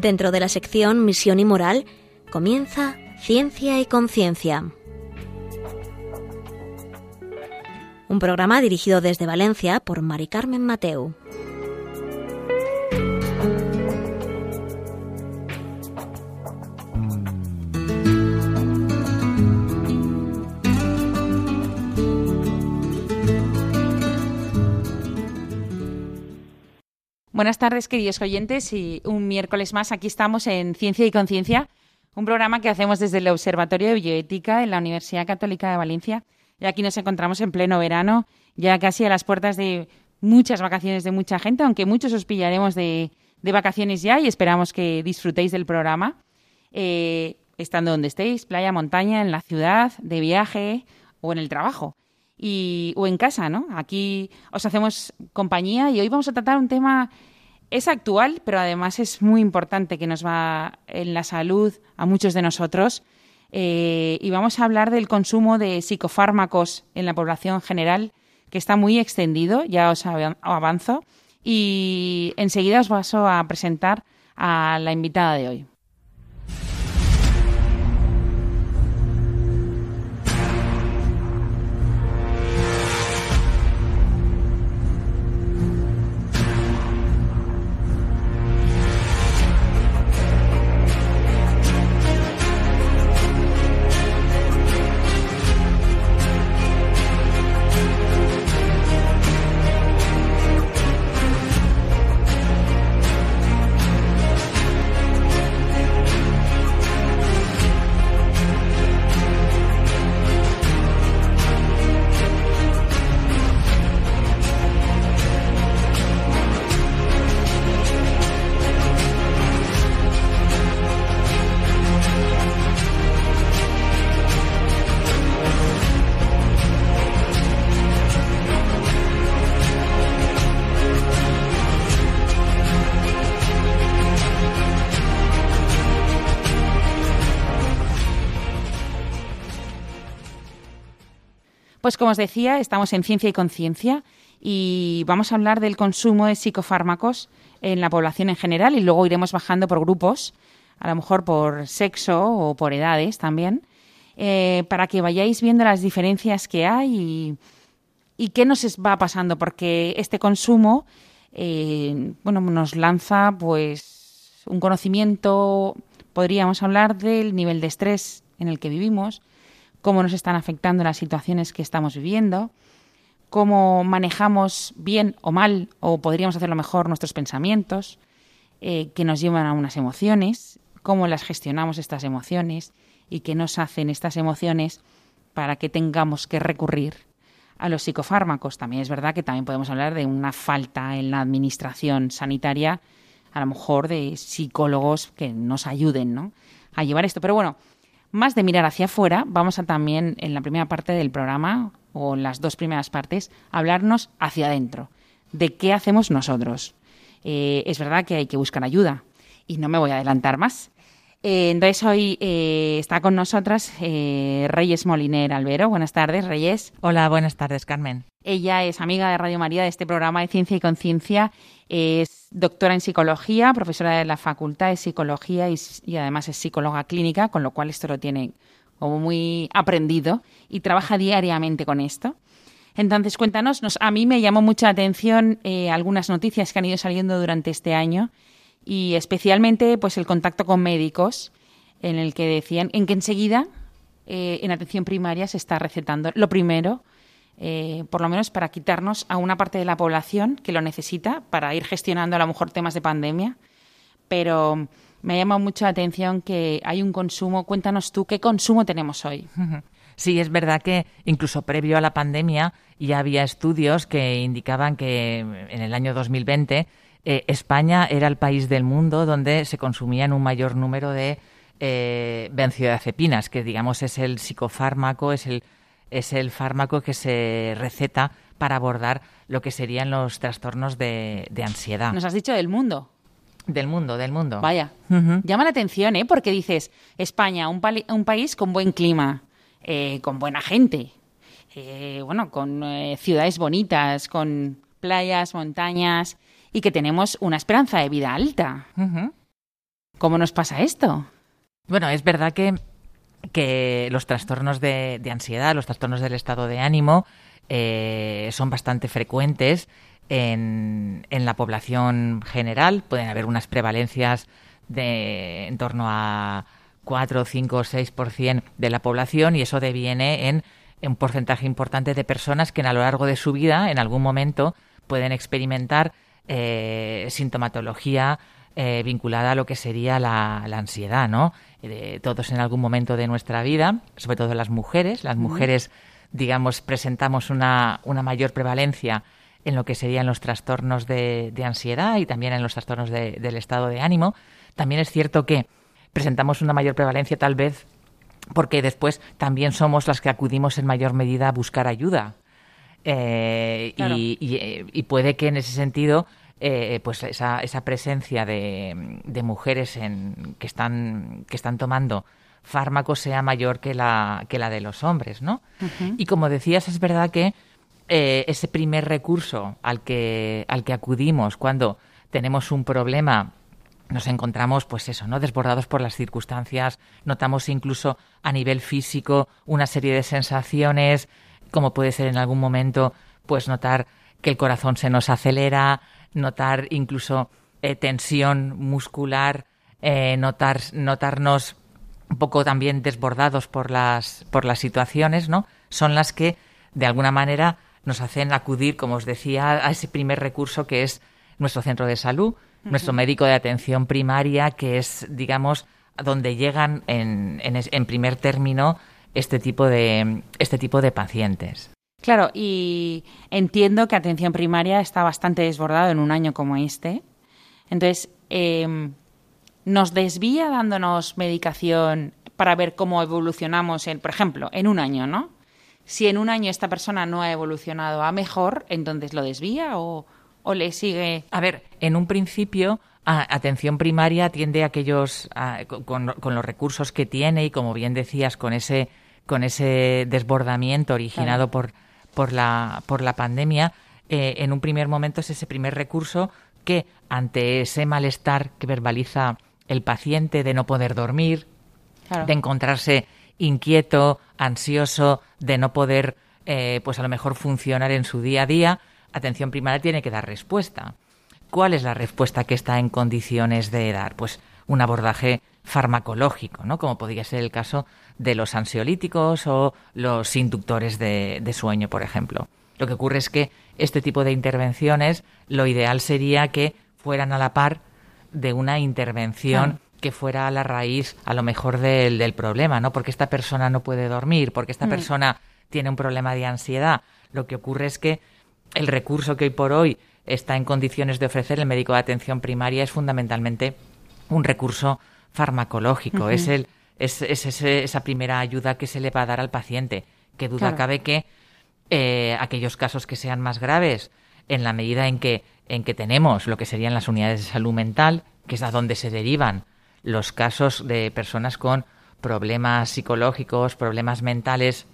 Dentro de la sección Misión y Moral comienza Ciencia y Conciencia. Un programa dirigido desde Valencia por Mari Carmen Mateu. Buenas tardes, queridos oyentes, y un miércoles más aquí estamos en Ciencia y Conciencia, un programa que hacemos desde el Observatorio de Bioética en la Universidad Católica de Valencia. Y aquí nos encontramos en pleno verano, ya casi a las puertas de muchas vacaciones de mucha gente, aunque muchos os pillaremos de, vacaciones ya y esperamos que disfrutéis del programa, eh, estando donde estéis, playa, montaña, en la ciudad, de viaje o en el trabajo. Y, o en casa, ¿no? Aquí os hacemos compañía y hoy vamos a tratar un tema es actual, pero además es muy importante que nos va en la salud a muchos de nosotros. Eh, y vamos a hablar del consumo de psicofármacos en la población general, que está muy extendido, ya os avanzo. Y enseguida os paso a presentar a la invitada de hoy. Como os decía, estamos en Ciencia y Conciencia y vamos a hablar del consumo de psicofármacos en la población en general y luego iremos bajando por grupos, a lo mejor por sexo o por edades también, eh, para que vayáis viendo las diferencias que hay y, qué nos va pasando, porque este consumo eh, bueno, nos lanza pues un conocimiento, podríamos hablar del nivel de estrés en el que vivimos, cómo nos están afectando las situaciones que estamos viviendo, cómo manejamos bien o mal, o podríamos hacerlo mejor, nuestros pensamientos, eh, que nos llevan a unas emociones, cómo las gestionamos estas emociones y qué nos hacen estas emociones para que tengamos que recurrir a los psicofármacos. También es verdad que también podemos hablar de una falta en la administración sanitaria, a lo mejor de psicólogos que nos ayuden ¿no? a llevar esto. Pero bueno, más de mirar hacia afuera, vamos a también en la primera parte del programa, o en las dos primeras partes, hablarnos hacia adentro, de qué hacemos nosotros. Eh, es verdad que hay que buscar ayuda y no me voy a adelantar más. Eh, entonces hoy eh, está con nosotras Reyes Moliner Albero. Buenas tardes, Reyes. Hola, buenas tardes, Carmen. Ella es amiga de Radio María de este programa de Ciencia y Conciencia. Es doctora en psicología, profesora de la Facultad de Psicología y, además es psicóloga clínica, con lo cual esto lo tiene como muy aprendido y trabaja diariamente con esto. Entonces, cuéntanos, a mí me llamó mucha atención eh, algunas noticias que han ido saliendo durante este año y especialmente pues el contacto con médicos en el que decían en que enseguida eh, en atención primaria se está recetando lo primero eh, por lo menos para quitarnos a una parte de la población que lo necesita para ir gestionando a lo mejor temas de pandemia. Pero me ha llamado mucho la atención que hay un consumo. Cuéntanos tú qué consumo tenemos hoy. Sí, es verdad que incluso previo a la pandemia ya había estudios que indicaban que en el año 2020 eh, España era el país del mundo donde se consumían un mayor número de eh, benzodiazepinas, que digamos es el psicofármaco, es el es el fármaco que se receta para abordar lo que serían los trastornos de, ansiedad. Nos has dicho del mundo. Del mundo, del mundo. Vaya. Llama la atención, ¿eh? Porque dices, España, un, un país con buen clima, eh, con buena gente, eh, bueno, con eh, ciudades bonitas, con playas, montañas y que tenemos una esperanza de vida alta. ¿Cómo nos pasa esto? Bueno, es verdad que, que los trastornos de, ansiedad, los trastornos del estado de ánimo, eh, son bastante frecuentes en, en, la población general. Pueden haber unas prevalencias de en torno a 4, 5 o 6% de la población y eso deviene en un porcentaje importante de personas que a lo largo de su vida, en algún momento, pueden experimentar eh, sintomatología eh, vinculada a lo que sería la, ansiedad, ¿no? todos en algún momento de nuestra vida, sobre todo las mujeres, las mujeres, digamos, presentamos una, una, mayor prevalencia en lo que serían los trastornos de, ansiedad y también en los trastornos del estado de ánimo. También es cierto que presentamos una mayor prevalencia tal vez porque después también somos las que acudimos en mayor medida a buscar ayuda. Eh, eh, y, puede que en ese sentido, eh, pues esa, esa presencia de, de, mujeres en, que, están, que están tomando fármacos sea mayor que la, que la de los hombres, ¿no? Y como decías, es verdad que ese primer recurso al que, al que acudimos cuando tenemos un problema nos encontramos, pues eso, ¿no? Desbordados por las circunstancias, notamos incluso a nivel físico una serie de sensaciones, como puede ser en algún momento, pues notar que el corazón se nos acelera, notar incluso eh, tensión muscular, eh, notar, notarnos un poco también desbordados por las, por las situaciones, ¿no? Son las que, de alguna manera, nos hacen acudir, como os decía, a ese primer recurso que es nuestro centro de salud, nuestro médico de atención primaria, que es, digamos, donde llegan en, en, primer término este tipo de este tipo de pacientes. Claro, y entiendo que atención primaria está bastante desbordado en un año como este. Entonces, em, ¿nos desvía dándonos medicación para ver cómo evolucionamos, en, por ejemplo, en un año, ¿no? Si en un año esta persona no ha evolucionado a mejor, entonces lo desvía o, o le sigue? A ver, en un principio atención primaria atiende a aquellos con, los recursos que tiene y como bien decías con ese con ese desbordamiento originado por por la por la pandemia eh, en un primer momento es ese primer recurso que ante ese malestar que verbaliza el paciente de no poder dormir de encontrarse inquieto ansioso de no poder eh, pues a lo mejor funcionar en su día a día atención primaria tiene que dar respuesta. ¿Cuál es la respuesta que está en condiciones de dar? Pues un abordaje farmacológico, ¿no? Como podría ser el caso de los ansiolíticos o los inductores de, sueño, por ejemplo. Lo que ocurre es que este tipo de intervenciones, lo ideal sería que fueran a la par de una intervención que fuera a la raíz, a lo mejor, del, problema, ¿no? Porque esta persona no puede dormir, porque esta mm. persona tiene un problema de ansiedad. Lo que ocurre es que el recurso que hoy por hoy está en condiciones de ofrecer el médico de atención primaria es fundamentalmente un recurso farmacológico. Es, el, es, esa primera ayuda que se le va a dar al paciente. Que duda cabe que eh, aquellos casos que sean más graves, en la medida en que, en que tenemos lo que serían las unidades de salud mental, que es a donde se derivan los casos de personas con problemas psicológicos, problemas mentales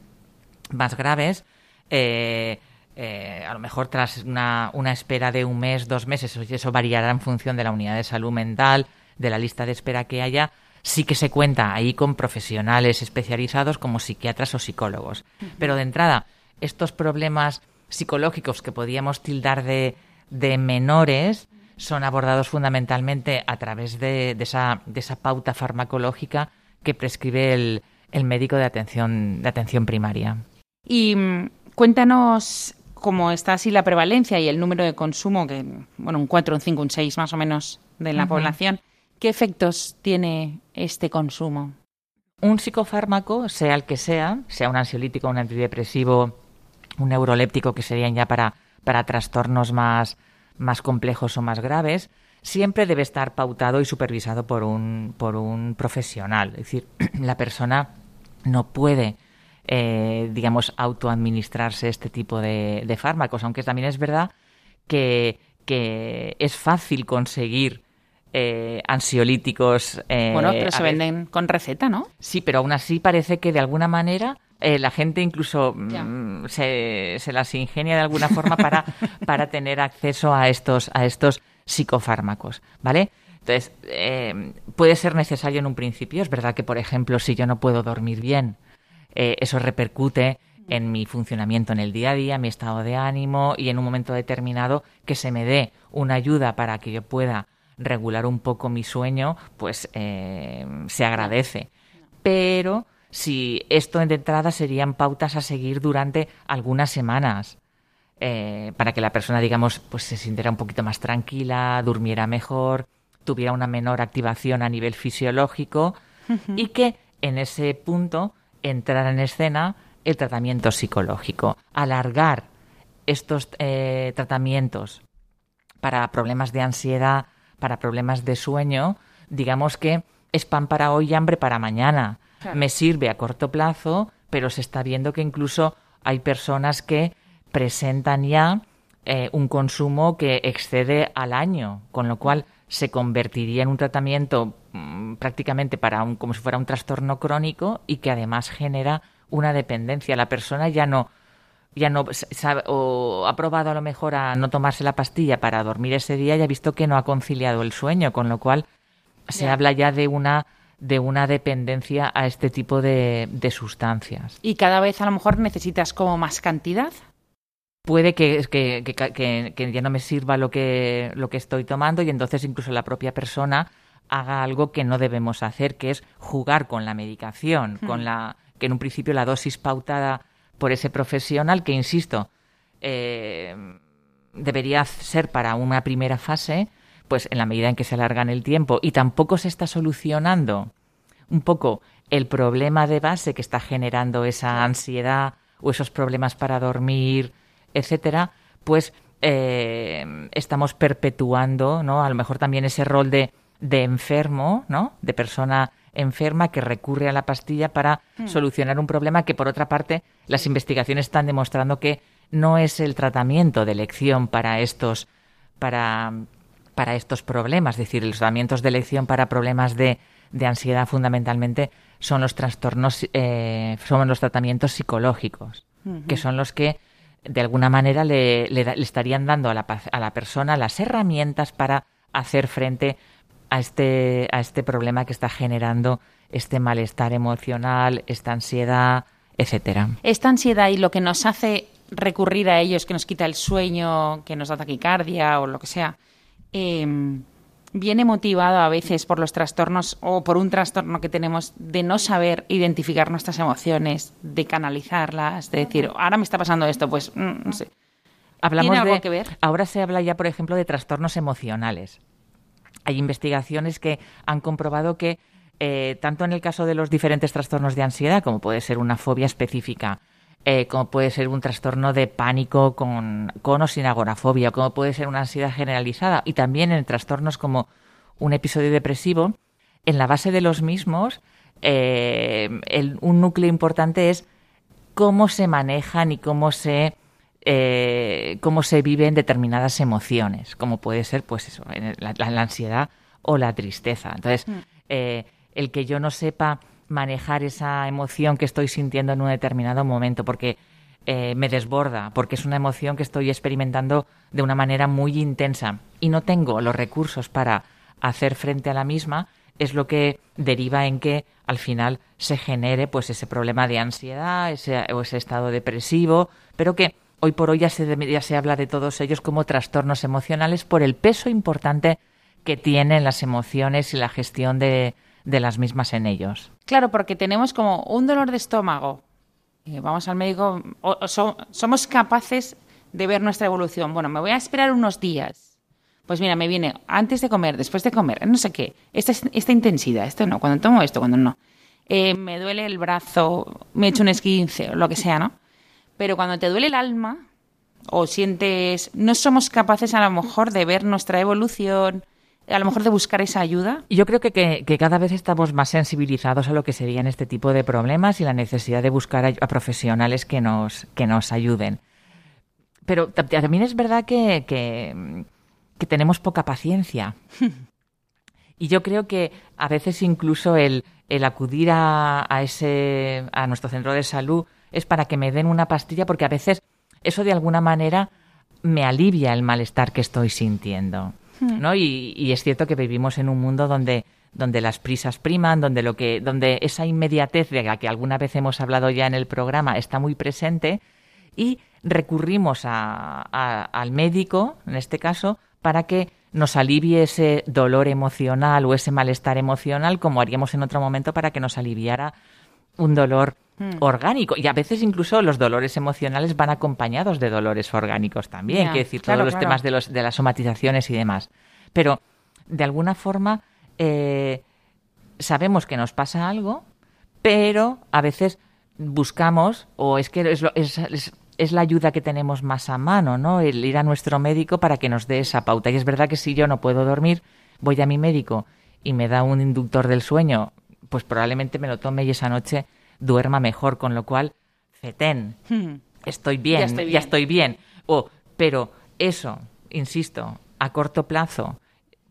más graves, eh, eh, a lo mejor tras una, una, espera de un mes, dos meses, eso variará en función de la unidad de salud mental, de la lista de espera que haya, sí que se cuenta ahí con profesionales especializados como psiquiatras o psicólogos. Pero de entrada, estos problemas psicológicos que podíamos tildar de, de menores son abordados fundamentalmente a través de, de, esa, de esa pauta farmacológica que prescribe el, el médico de atención, de atención primaria. Y mm, cuéntanos como está así la prevalencia y el número de consumo, que, bueno, un 4, un 5, un 6 más o menos de la población, ¿qué efectos tiene este consumo? Un psicofármaco, sea el que sea, sea un ansiolítico, un antidepresivo, un neuroléptico, que serían ya para, para trastornos más, más complejos o más graves, siempre debe estar pautado y supervisado por un, por un profesional. Es decir, la persona no puede eh, digamos, autoadministrarse este tipo de, fármacos, aunque también es verdad que, es fácil conseguir eh, ansiolíticos. Eh, bueno, pero se venden con receta, ¿no? Sí, pero aún así parece que de alguna manera la gente incluso mm, se, se, las ingenia de alguna forma para, para tener acceso a estos, a estos psicofármacos, ¿vale? Entonces, eh, puede ser necesario en un principio. Es verdad que, por ejemplo, si yo no puedo dormir bien, eh, eso repercute en mi funcionamiento en el día a día, mi estado de ánimo y en un momento determinado que se me dé una ayuda para que yo pueda regular un poco mi sueño, pues eh, se agradece. Pero si esto de entrada serían pautas a seguir durante algunas semanas. Eh, para que la persona, digamos, pues se sintiera un poquito más tranquila, durmiera mejor, tuviera una menor activación a nivel fisiológico y que en ese punto entrara en escena el tratamiento psicológico. Alargar estos eh, tratamientos para problemas de ansiedad, para problemas de sueño, digamos que es pan para hoy y hambre para mañana. Me sirve a corto plazo, pero se está viendo que incluso hay personas que presentan ya eh, un consumo que excede al año, con lo cual se convertiría en un tratamiento mm, prácticamente para un, como si fuera un trastorno crónico y que además genera una dependencia. La persona ya no ya no sabe, o ha probado a lo mejor a no tomarse la pastilla para dormir ese día y ha visto que no ha conciliado el sueño, con lo cual se habla ya de una de una dependencia a este tipo de, de, sustancias. ¿Y cada vez a lo mejor necesitas como más cantidad? Puede que, que, que, que ya no me sirva lo que, lo que estoy tomando y entonces incluso la propia persona haga algo que no debemos hacer, que es jugar con la medicación, con la que en un principio la dosis pautada por ese profesional, que insisto, eh, debería ser para una primera fase, pues en la medida en que se alarga en el tiempo y tampoco se está solucionando un poco el problema de base que está generando esa ansiedad o esos problemas para dormir, etcétera, pues eh, estamos perpetuando, ¿no? A lo mejor también ese rol de, de enfermo, ¿no? De persona enferma que recurre a la pastilla para hmm. solucionar un problema que, por otra parte, las investigaciones están demostrando que no es el tratamiento de elección para estos, para, para estos problemas. Es decir, los tratamientos de elección para problemas de, de ansiedad fundamentalmente son los trastornos, eh, son los tratamientos psicológicos, que son los que de alguna manera le, le, le estarían dando a la, a la persona las herramientas para hacer frente a este, a este problema que está generando este malestar emocional, esta ansiedad, etcétera. Esta ansiedad y lo que nos hace recurrir a ellos, que nos quita el sueño, que nos da taquicardia o lo que sea, em, viene motivado a veces por los trastornos o por un trastorno que tenemos de no saber identificar nuestras emociones, de canalizarlas, de decir, ahora me está pasando esto, pues mm, no sé. Hablamos ¿Tiene algo de, que ver? Ahora se habla ya, por ejemplo, de trastornos emocionales. Hay investigaciones que han comprobado que eh, tanto en el caso de los diferentes trastornos de ansiedad, como puede ser una fobia específica, eh, como puede ser un trastorno de pánico con, o sin agorafobia, como puede ser una ansiedad generalizada, y también en trastornos como un episodio depresivo, en la base de los mismos, eh, un núcleo importante es cómo se manejan y cómo se eh, cómo se viven determinadas emociones, como puede ser, pues eso, la, la ansiedad o la tristeza. Entonces, mm. eh, el que yo no sepa manejar esa emoción que estoy sintiendo en un determinado momento, porque eh, me desborda, porque es una emoción que estoy experimentando de una manera muy intensa y no tengo los recursos para hacer frente a la misma, es lo que deriva en que al final se genere pues ese problema de ansiedad ese, o ese estado depresivo, pero que Hoy por hoy ya se, habla de todos ellos como trastornos emocionales por el peso importante que tienen las emociones y la gestión de, las mismas en ellos. Claro, porque tenemos como un dolor de estómago. Y vamos al médico, somos capaces de ver nuestra evolución. Bueno, me voy a esperar unos días. Pues mira, me viene antes de comer, después de comer, no sé qué. Esta, esta intensidad, esto no, cuando tomo esto, cuando no. Eh, me duele el brazo, me he hecho un esguince, o lo que sea, ¿no? Pero cuando te duele el alma o sientes, no somos capaces a lo mejor de ver nuestra evolución, a lo mejor de buscar esa ayuda. Yo creo que, que, que, cada vez estamos más sensibilizados a lo que serían este tipo de problemas y la necesidad de buscar a, a profesionales que nos, que nos ayuden. Pero también es verdad que, que, que tenemos poca paciencia. y yo creo que a veces incluso el, el acudir a, a, ese, a nuestro centro de salud es para que me den una pastilla porque a veces eso de alguna manera me alivia el malestar que estoy sintiendo. Hmm. ¿no? Y, es cierto que vivimos en un mundo donde donde las prisas priman, donde lo que, donde esa inmediatez de la que alguna vez hemos hablado ya en el programa está muy presente y recurrimos al médico, en este caso, para que nos alivie ese dolor emocional o ese malestar emocional, como haríamos en otro momento para que nos aliviara un dolor hmm. orgánico. Y a veces incluso los dolores emocionales van acompañados de dolores orgánicos también, que decir, todos los temas de, los, de las somatizaciones y demás. Pero, de alguna forma, eh, sabemos que nos pasa algo, pero a veces buscamos, o es que es, es la ayuda que tenemos más a mano, ¿no? El ir a nuestro médico para que nos dé esa pauta. Y es verdad que si yo no puedo dormir, voy a mi médico y me da un inductor del sueño, pues probablemente me lo tome y esa noche duerma mejor, con lo cual, fetén, hmm. estoy bien, ya estoy bien. Ya estoy bien. pero eso, insisto, a corto plazo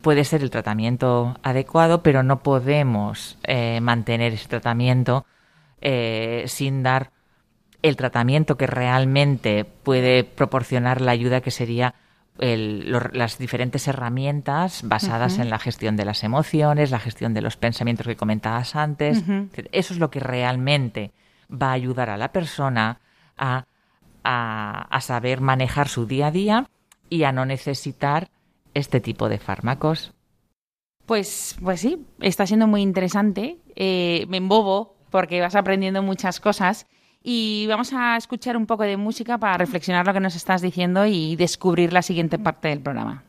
puede ser el tratamiento adecuado, pero no podemos eh, mantener ese tratamiento eh, sin dar el tratamiento que realmente puede proporcionar la ayuda que sería las diferentes herramientas basadas en la gestión de las emociones, la gestión de los pensamientos que comentabas antes. Eso es lo que realmente va a ayudar a la persona a, a, saber manejar su día a día y a no necesitar este tipo de fármacos. Pues, pues sí, está siendo muy interesante. Eh, me embobo porque vas aprendiendo muchas cosas y vamos a escuchar un poco de música para reflexionar lo que nos estás diciendo y descubrir la siguiente parte del programa.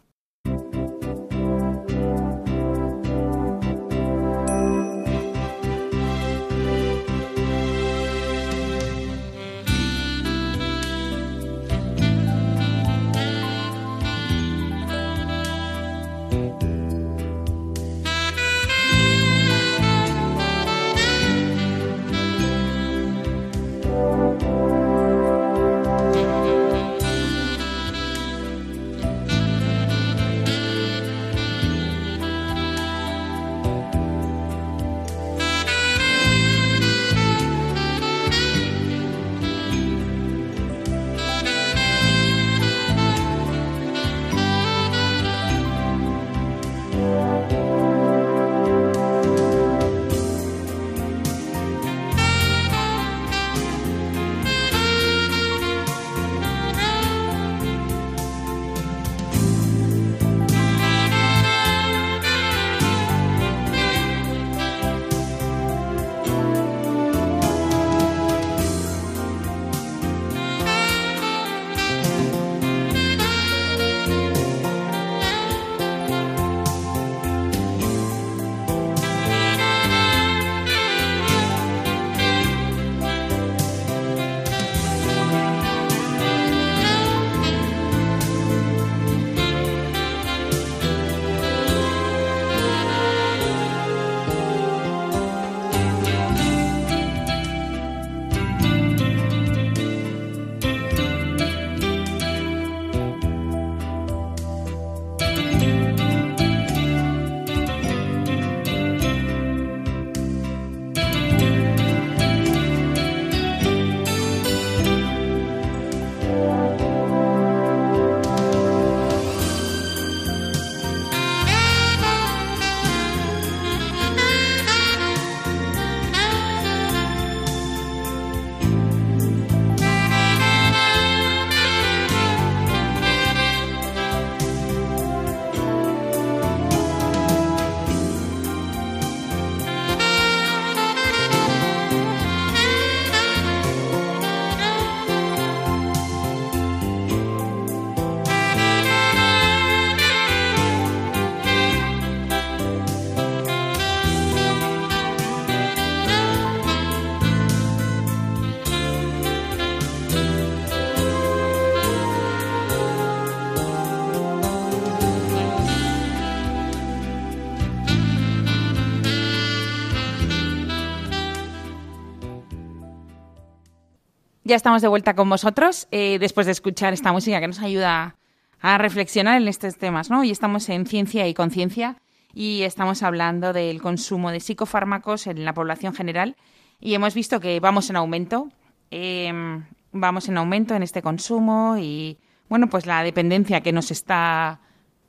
Ya estamos de vuelta con vosotros eh, después de escuchar esta música que nos ayuda a reflexionar en estos temas, ¿no? Hoy estamos en Ciencia y Conciencia y estamos hablando del consumo de psicofármacos en la población general y hemos visto que vamos en aumento, em, vamos en aumento en este consumo y, bueno, pues la dependencia que nos está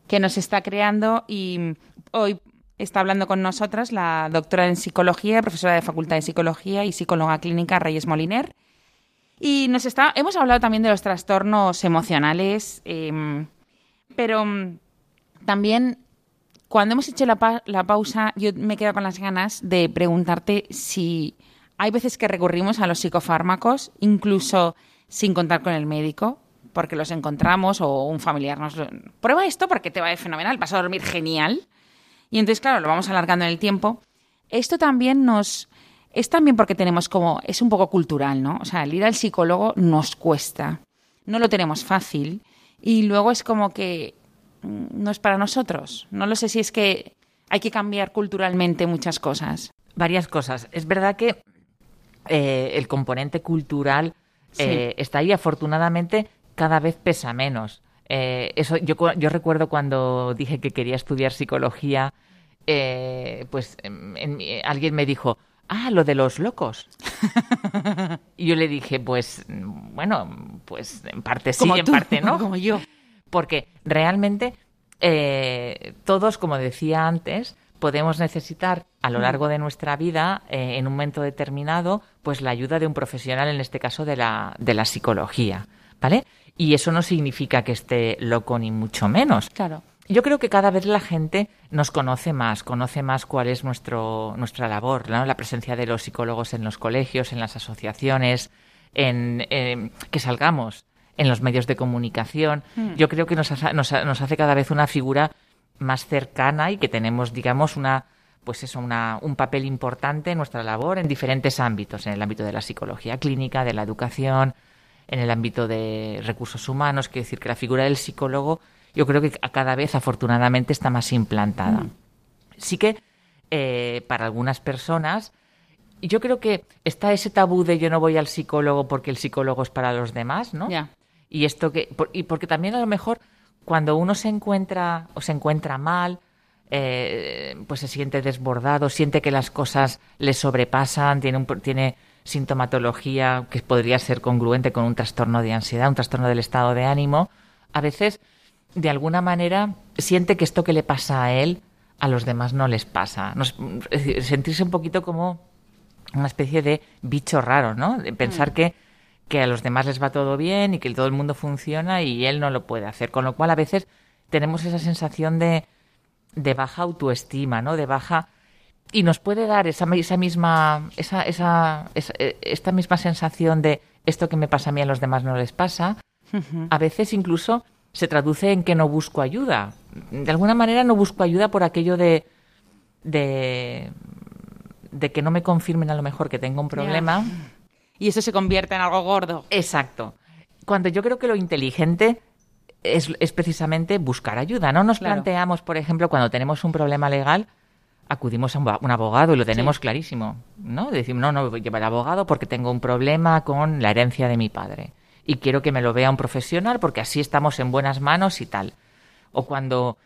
que nos está creando y hoy está hablando con nosotras la doctora en psicología, profesora de Facultad de Psicología y psicóloga clínica Reyes Moliner. Y nos está, hemos hablado también de los trastornos emocionales, em, pero mm, también cuando hemos hecho la, la pausa, yo me quedo con las ganas de preguntarte si hay veces que recurrimos a los psicofármacos, incluso sin contar con el médico, porque los encontramos o un familiar nos lo... Prueba esto porque te va a ir fenomenal, vas a dormir genial. Y entonces, claro, lo vamos alargando en el tiempo. Esto también nos... Es también porque tenemos como... Es un poco cultural, ¿no? O sea, el ir al psicólogo nos cuesta. No lo tenemos fácil. Y luego es como que mm, no es para nosotros. No lo sé si es que hay que cambiar culturalmente muchas cosas. Varias cosas. Es verdad que eh, el componente cultural eh, está ahí. Afortunadamente, cada vez pesa menos. Eh, eso yo, yo recuerdo cuando dije que quería estudiar psicología, pues alguien me dijo, ah, lo de los locos. y yo le dije, pues, bueno, pues en parte sí, en parte no. Como yo. Porque realmente todos, como decía antes, podemos necesitar a lo mm. largo de nuestra vida, eh, en un momento determinado, pues la ayuda de un profesional, en este caso de la, de la psicología, ¿vale? Y eso no significa que esté loco ni mucho menos. Claro. Yo creo que cada vez la gente nos conoce más, conoce más cuál es nuestro, nuestra labor, ¿no? la presencia de los psicólogos en los colegios, en las asociaciones, en que salgamos en los medios de comunicación. Mm. Yo creo que nos, nos, nos hace cada vez una figura más cercana y que tenemos, digamos, una pues eso, una, un papel importante en nuestra labor en diferentes ámbitos, en el ámbito de la psicología clínica, de la educación, en el ámbito de recursos humanos, quiero decir que la figura del psicólogo yo creo que cada vez afortunadamente está más implantada. Mm. Sí que eh, para algunas personas, yo creo que está ese tabú de yo no voy al psicólogo porque el psicólogo es para los demás, ¿no? Y esto que, y porque también a lo mejor cuando uno se encuentra o se encuentra mal, eh, pues se siente desbordado, siente que las cosas le sobrepasan, tiene, un, tiene sintomatología que podría ser congruente con un trastorno de ansiedad, un trastorno del estado de ánimo, a veces, de alguna manera, siente que esto que le pasa a él, a los demás no les pasa. sentirse un poquito como una especie de bicho raro, ¿no? De pensar mm. que que a los demás les va todo bien y que todo el mundo funciona y él no lo puede hacer. Con lo cual a veces tenemos esa sensación de, de baja autoestima, ¿no? De baja y nos puede dar esa, esa misma esa, esa, esta misma sensación de esto que me pasa a mí a los demás no les pasa. A veces incluso se traduce en que no busco ayuda. De alguna manera no busco ayuda por aquello de de, de que no me confirmen a lo mejor que tengo un problema y eso se convierte en algo gordo. Exacto. Cuando yo creo que lo inteligente es, precisamente buscar ayuda. No nos planteamos, por ejemplo, cuando tenemos un problema legal, acudimos a un abogado y lo tenemos clarísimo, ¿no? Decimos, no, no voy a llevar abogado porque tengo un problema con la herencia de mi padre y quiero que me lo vea un profesional porque así estamos en buenas manos y tal. O cuando,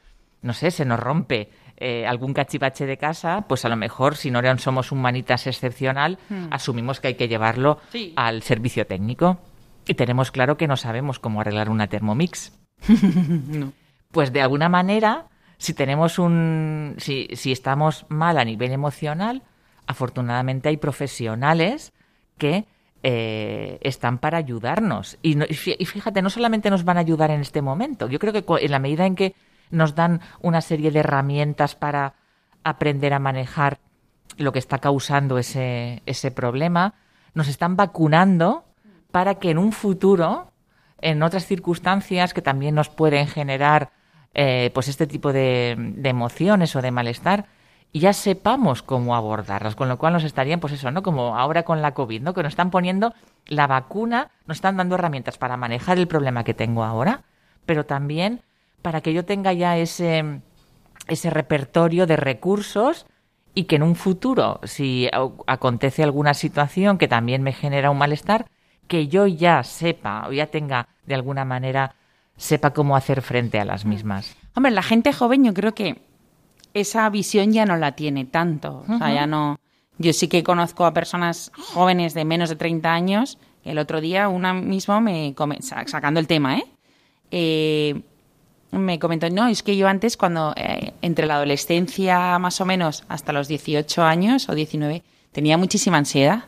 no sé, se nos rompe eh, algún cachivache de casa, pues a lo mejor si no somos un manitas excepcional, hmm. asumimos que hay que llevarlo al servicio técnico. Y tenemos claro que no sabemos cómo arreglar una Thermomix. Pues de alguna manera, si tenemos un. Si, si estamos mal a nivel emocional, afortunadamente hay profesionales que eh, están para ayudarnos. Y, fíjate, no solamente nos van a ayudar en este momento, yo creo que en la medida en que nos dan una serie de herramientas para aprender a manejar lo que está causando ese, ese problema, nos están vacunando para que en un futuro, en otras circunstancias que también nos pueden generar eh, pues este tipo de, emociones o de malestar, ya sepamos cómo abordarlas, con lo cual nos estarían, pues eso, ¿no? Como ahora con la COVID, ¿no? Que nos están poniendo la vacuna, nos están dando herramientas para manejar el problema que tengo ahora, pero también para que yo tenga ya ese, ese repertorio de recursos y que en un futuro, si acontece alguna situación que también me genera un malestar, que yo ya sepa o ya tenga de alguna manera sepa cómo hacer frente a las mismas. Hombre, la gente joven yo creo que esa visión ya no la tiene tanto. O sea, ya no. Yo sí que conozco a personas jóvenes de menos de 30 años. El otro día una mismo me sacando el tema, ¿eh? eh me comentó, no, es que yo antes cuando eh, entre la adolescencia más o menos hasta los 18 años o 19 tenía muchísima ansiedad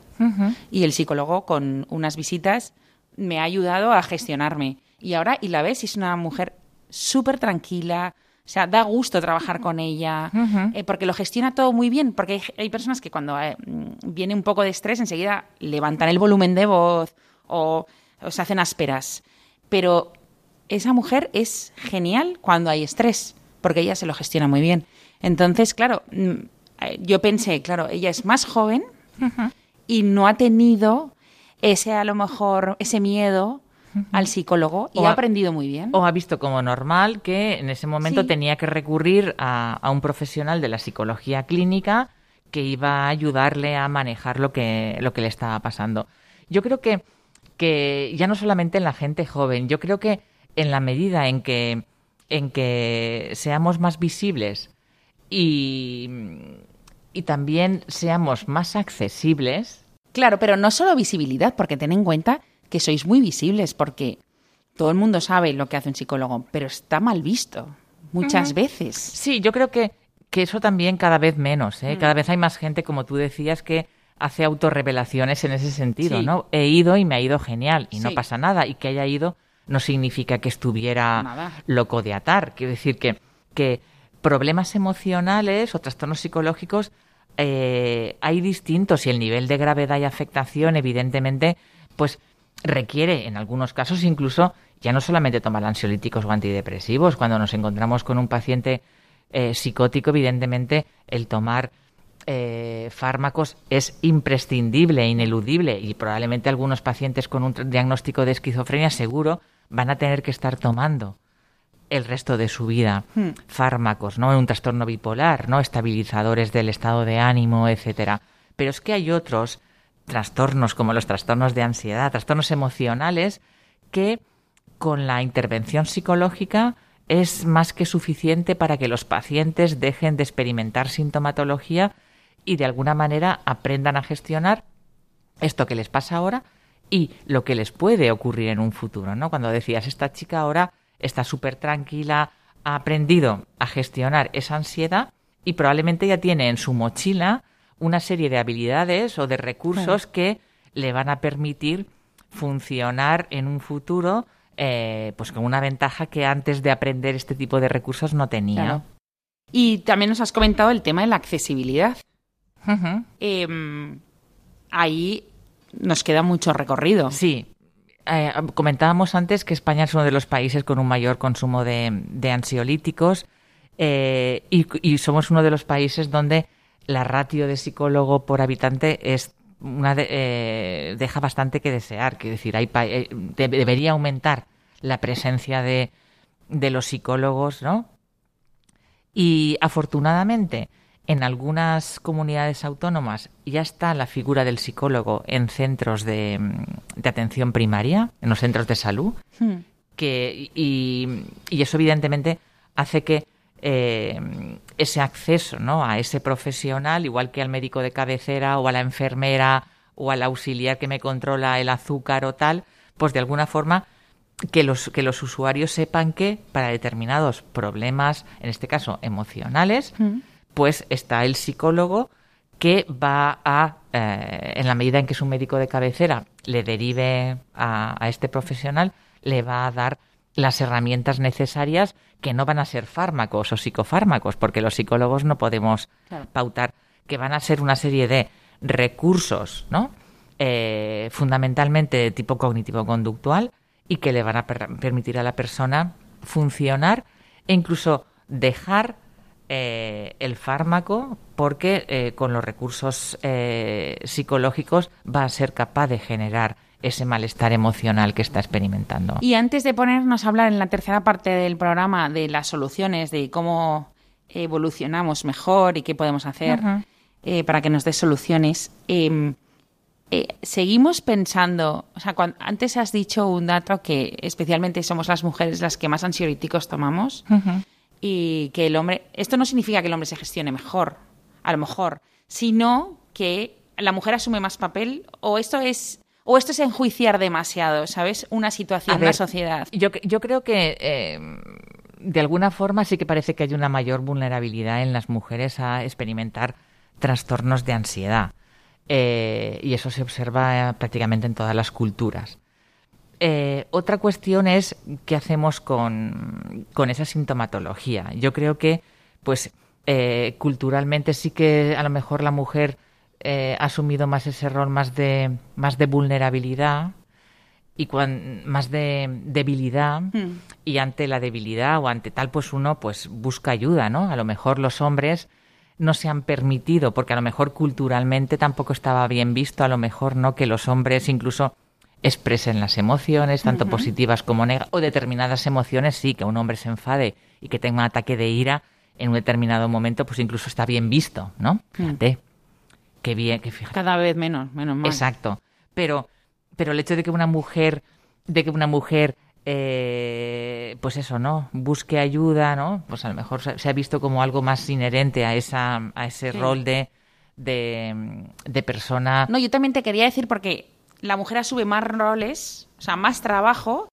y el psicólogo con unas visitas me ha ayudado a gestionarme. Y ahora, y la ves, es una mujer súper tranquila, o sea, da gusto trabajar con ella, eh, porque lo gestiona todo muy bien, porque hay, personas que cuando eh, viene un poco de estrés enseguida levantan el volumen de voz o, se hacen ásperas. Pero esa mujer es genial cuando hay estrés, porque ella se lo gestiona muy bien. Entonces, claro, mm, eh, yo pensé, claro, ella es más joven y no ha tenido ese, a lo mejor, ese miedo al psicólogo y ha, aprendido muy bien. O ha visto como normal que en ese momento tenía que recurrir a, un profesional de la psicología clínica que iba a ayudarle a manejar lo que, lo que le estaba pasando. Yo creo que, que ya no solamente en la gente joven, yo creo que en la medida en que, en que seamos más visibles y, y también seamos más accesibles. Claro, pero no solo visibilidad, porque ten en cuenta que sois muy visibles porque todo el mundo sabe lo que hace un psicólogo, pero está mal visto muchas veces. Sí, yo creo que, que eso también cada vez menos. ¿eh? Mm. Cada vez hay más gente, como tú decías, que hace autorrevelaciones en ese sentido, ¿no? He ido y me ha ido genial y no pasa nada. Y que haya ido no significa que estuviera loco de atar. Quiero decir que, que problemas emocionales o trastornos psicológicos eh, hay distintos y el nivel de gravedad y afectación, evidentemente, pues requiere en algunos casos incluso ya no solamente tomar ansiolíticos o antidepresivos, cuando nos encontramos con un paciente eh, psicótico, evidentemente el tomar eh, fármacos es imprescindible, ineludible y probablemente algunos pacientes con un diagnóstico de esquizofrenia seguro van a tener que estar tomando el resto de su vida hmm. fármacos, ¿no? Un trastorno bipolar, ¿no? Estabilizadores del estado de ánimo, etcétera. Pero es que hay otros trastornos como los trastornos de ansiedad, trastornos emocionales, que con la intervención psicológica es más que suficiente para que los pacientes dejen de experimentar sintomatología y de alguna manera aprendan a gestionar esto que les pasa ahora y lo que les puede ocurrir en un futuro, ¿no? Cuando decías, esta chica ahora está súper tranquila, ha aprendido a gestionar esa ansiedad y probablemente ya tiene en su mochila una serie de habilidades o de recursos que le van a permitir funcionar en un futuro eh, pues con una ventaja que antes de aprender este tipo de recursos no tenía. Y también nos has comentado el tema de la accesibilidad. Em, ahí nos queda mucho recorrido. Sí. Eh, comentábamos antes que España es uno de los países con un mayor consumo de, ansiolíticos eh, y, somos uno de los países donde la ratio de psicólogo por habitante es una eh, deja bastante que desear. Quiero decir, hay, eh, debería aumentar la presencia de, de los psicólogos, ¿no? Y afortunadamente, en algunas comunidades autónomas ya está la figura del psicólogo en centros de, de atención primaria, en los centros de salud, hmm. que, y, y, eso evidentemente hace que eh, ese acceso ¿no? a ese profesional, igual que al médico de cabecera o a la enfermera o al auxiliar que me controla el azúcar o tal, pues de alguna forma que los, que los usuarios sepan que para determinados problemas, en este caso emocionales, mm. pues está el psicólogo que va a, eh, en la medida en que su médico de cabecera le derive a, a este profesional, le va a dar las herramientas necesarias que no van a ser fármacos o psicofármacos, porque los psicólogos no podemos pautar, que van a ser una serie de recursos, ¿no? Eh, fundamentalmente de tipo cognitivo-conductual y que le van a permitir a la persona funcionar e incluso dejar eh, el fármaco porque eh, con los recursos psicológicos va a ser capaz de generar ese malestar emocional que está experimentando. Y antes de ponernos a hablar en la tercera parte del programa de las soluciones, de cómo evolucionamos mejor y qué podemos hacer eh, para que nos dé soluciones, em, eh, seguimos pensando, o sea, antes has dicho un dato que especialmente somos las mujeres las que más ansiolíticos tomamos y que el hombre, esto no significa que el hombre se gestione mejor, a lo mejor, sino que la mujer asume más papel o esto es ¿O esto es enjuiciar demasiado, ¿sabes? Una situación, de la sociedad. Yo, yo creo que eh, de alguna forma sí que parece que hay una mayor vulnerabilidad en las mujeres a experimentar trastornos de ansiedad. Eh, y eso se observa eh, prácticamente en todas las culturas. Eh, otra cuestión es qué hacemos con, esa sintomatología. Yo creo que, pues, culturalmente sí que a lo mejor la mujer ha asumido más ese rol más de, más de vulnerabilidad y más de debilidad. Hmm. y ante la debilidad o ante tal pues uno pues busca ayuda no a lo mejor los hombres no se han permitido porque a lo mejor culturalmente tampoco estaba bien visto a lo mejor no que los hombres incluso expresen las emociones tanto positivas como negativas o determinadas emociones sí que un hombre se enfade y que tenga un ataque de ira en un determinado momento pues incluso está bien visto no hmm. Qué bien que fíjate cada vez menos menos mal exacto pero pero el hecho de que una mujer, de que una mujer eh, pues eso, ¿no? Busque ayuda, ¿no? Pues a lo mejor se ha visto como algo más inherente a esa, a ese rol de, de, persona. No, yo también te quería decir porque la mujer asume más roles, o sea, más trabajo.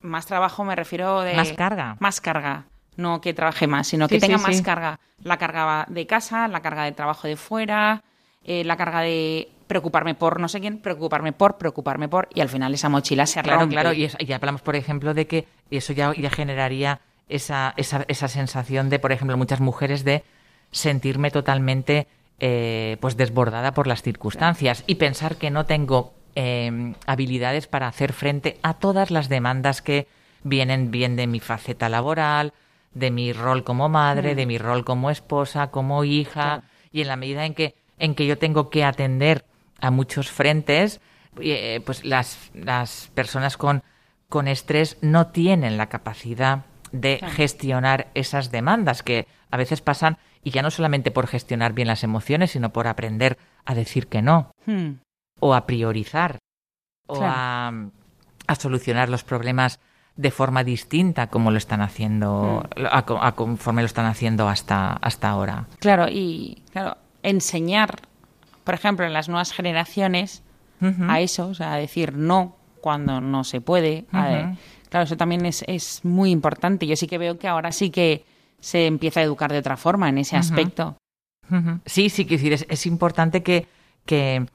Más trabajo me refiero de. Más carga. Más carga. No que trabaje más, sino que tenga más carga. La carga de casa, la carga de trabajo de fuera, eh, la carga de preocuparme por no sé quién, preocuparme por, preocuparme por, y al final esa mochila se claro, Claro, y, ya hablamos, por ejemplo, de que eso ya, ya generaría esa, esa, esa sensación de, por ejemplo, muchas mujeres de sentirme totalmente eh, pues desbordada por las circunstancias y pensar que no tengo em, habilidades para hacer frente a todas las demandas que vienen bien de mi faceta laboral, de mi rol como madre, mm. de mi rol como esposa, como hija, y en la medida en que, en que yo tengo que atender a muchos frentes, eh, pues las, las personas con, con estrés no tienen la capacidad de gestionar esas demandas que a veces pasan y ya no solamente por gestionar bien las emociones, sino por aprender a decir que no hmm. o a priorizar o a, a, solucionar los problemas de forma distinta como lo están haciendo hmm. a, conforme lo están haciendo hasta hasta ahora. Claro, y claro, enseñar por ejemplo, en las nuevas generaciones, a eso, o sea, a decir no cuando no se puede. claro, eso también es, es muy importante. Yo sí que veo que ahora sí que se empieza a educar de otra forma en ese aspecto. Sí, sí, decir, es, importante que, que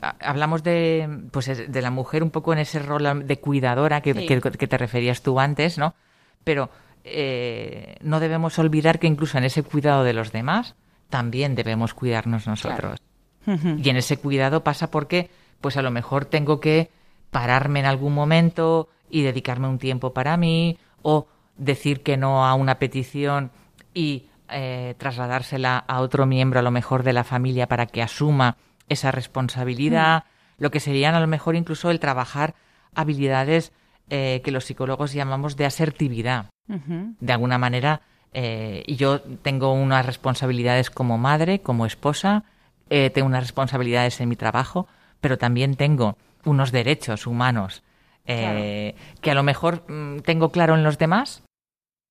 hablamos de, pues, de la mujer un poco en ese rol de cuidadora que, que, te referías tú antes, ¿no? Pero eh, no debemos olvidar que incluso en ese cuidado de los demás también debemos cuidarnos nosotros. Y en ese cuidado pasa porque, pues a lo mejor tengo que pararme en algún momento y dedicarme un tiempo para mí, o decir que no a una petición y eh, trasladársela a otro miembro, a lo mejor de la familia, para que asuma esa responsabilidad, mm. lo que serían a lo mejor incluso el trabajar habilidades eh, que los psicólogos llamamos de asertividad. De alguna manera, eh, yo tengo unas responsabilidades como madre, como esposa, eh, tengo unas responsabilidades en mi trabajo, pero también tengo unos derechos humanos eh, que a lo mejor mm, tengo claro en los demás,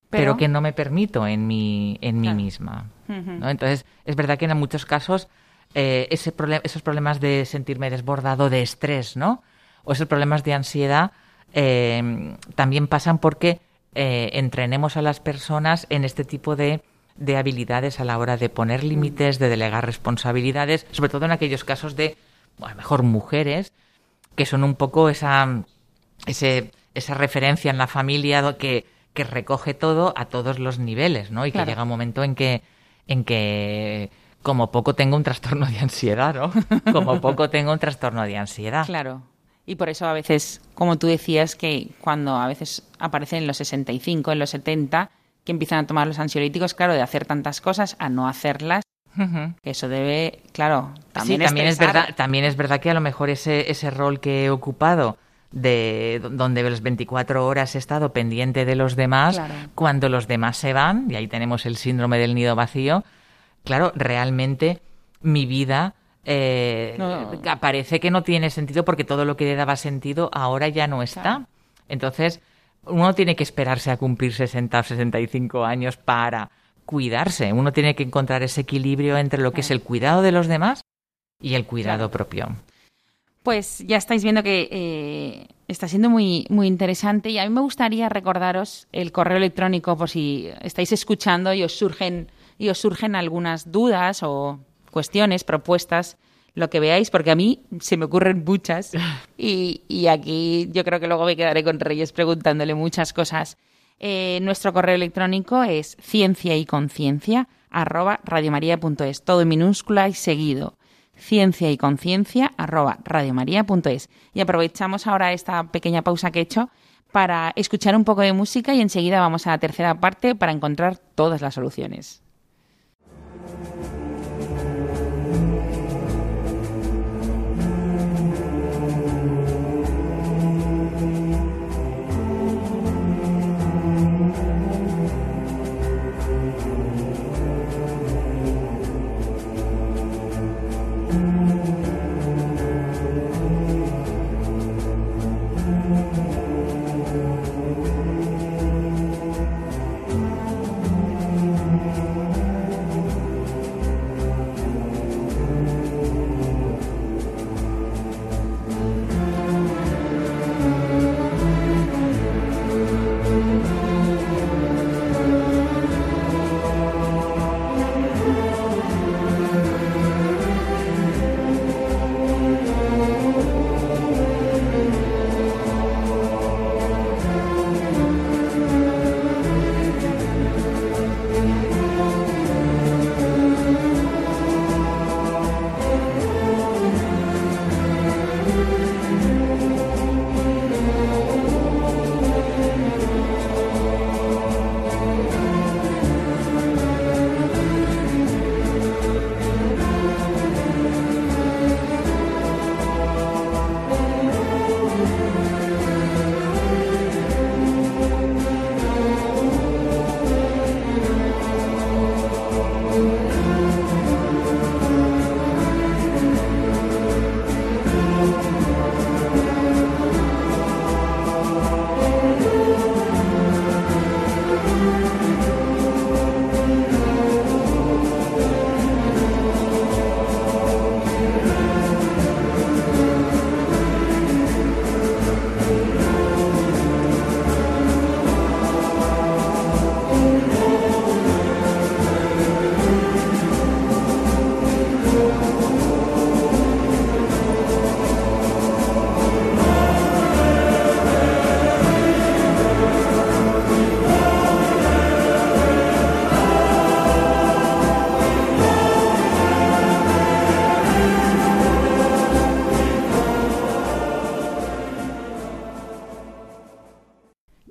pero, que no me permito en mí, en mí misma. Entonces, es verdad que en muchos casos eh, ese esos problemas de sentirme desbordado de estrés, ¿no? O esos problemas de ansiedad también pasan porque entrenemos a las personas en este tipo de de habilidades a la hora de poner límites, de delegar responsabilidades, sobre todo en aquellos casos de, a lo mejor, mujeres, que son un poco esa, ese, esa referencia en la familia que, que recoge todo a todos los niveles, ¿no? Y que llega un momento en que, en que como poco tengo un trastorno de ansiedad, ¿no? Como poco tengo un trastorno de ansiedad. Claro. Y por eso a veces, como tú decías, que cuando a veces aparecen en los 65, en los 70, que empiezan a tomar los ansiolíticos, claro, de hacer tantas cosas a no hacerlas. Eso debe, claro, también, sí, también es verdad, también es verdad que a lo mejor ese, ese rol que he ocupado de donde las 24 horas he estado pendiente de los demás, cuando los demás se van, y ahí tenemos el síndrome del nido vacío, claro, realmente mi vida eh, parece que no tiene sentido porque todo lo que le daba sentido ahora ya no está. Entonces, uno tiene que esperarse a cumplir 60 o 65 años para cuidarse. Uno tiene que encontrar ese equilibrio entre lo que es el cuidado de los demás y el cuidado propio. Pues ya estáis viendo que eh, está siendo muy, muy interesante y a mí me gustaría recordaros el correo electrónico por si estáis escuchando y os surgen, y os surgen algunas dudas o cuestiones, propuestas, lo que veáis, porque a mí se me ocurren muchas y, y aquí yo creo que luego me quedaré con Reyes preguntándole muchas cosas. Eh, nuestro correo electrónico es ciencia y conciencia arroba radiomaria.es, todo en minúscula y seguido ciencia y conciencia arroba radiomaria.es. Y aprovechamos ahora esta pequeña pausa que he hecho para escuchar un poco de música y enseguida vamos a la tercera parte para encontrar todas las soluciones.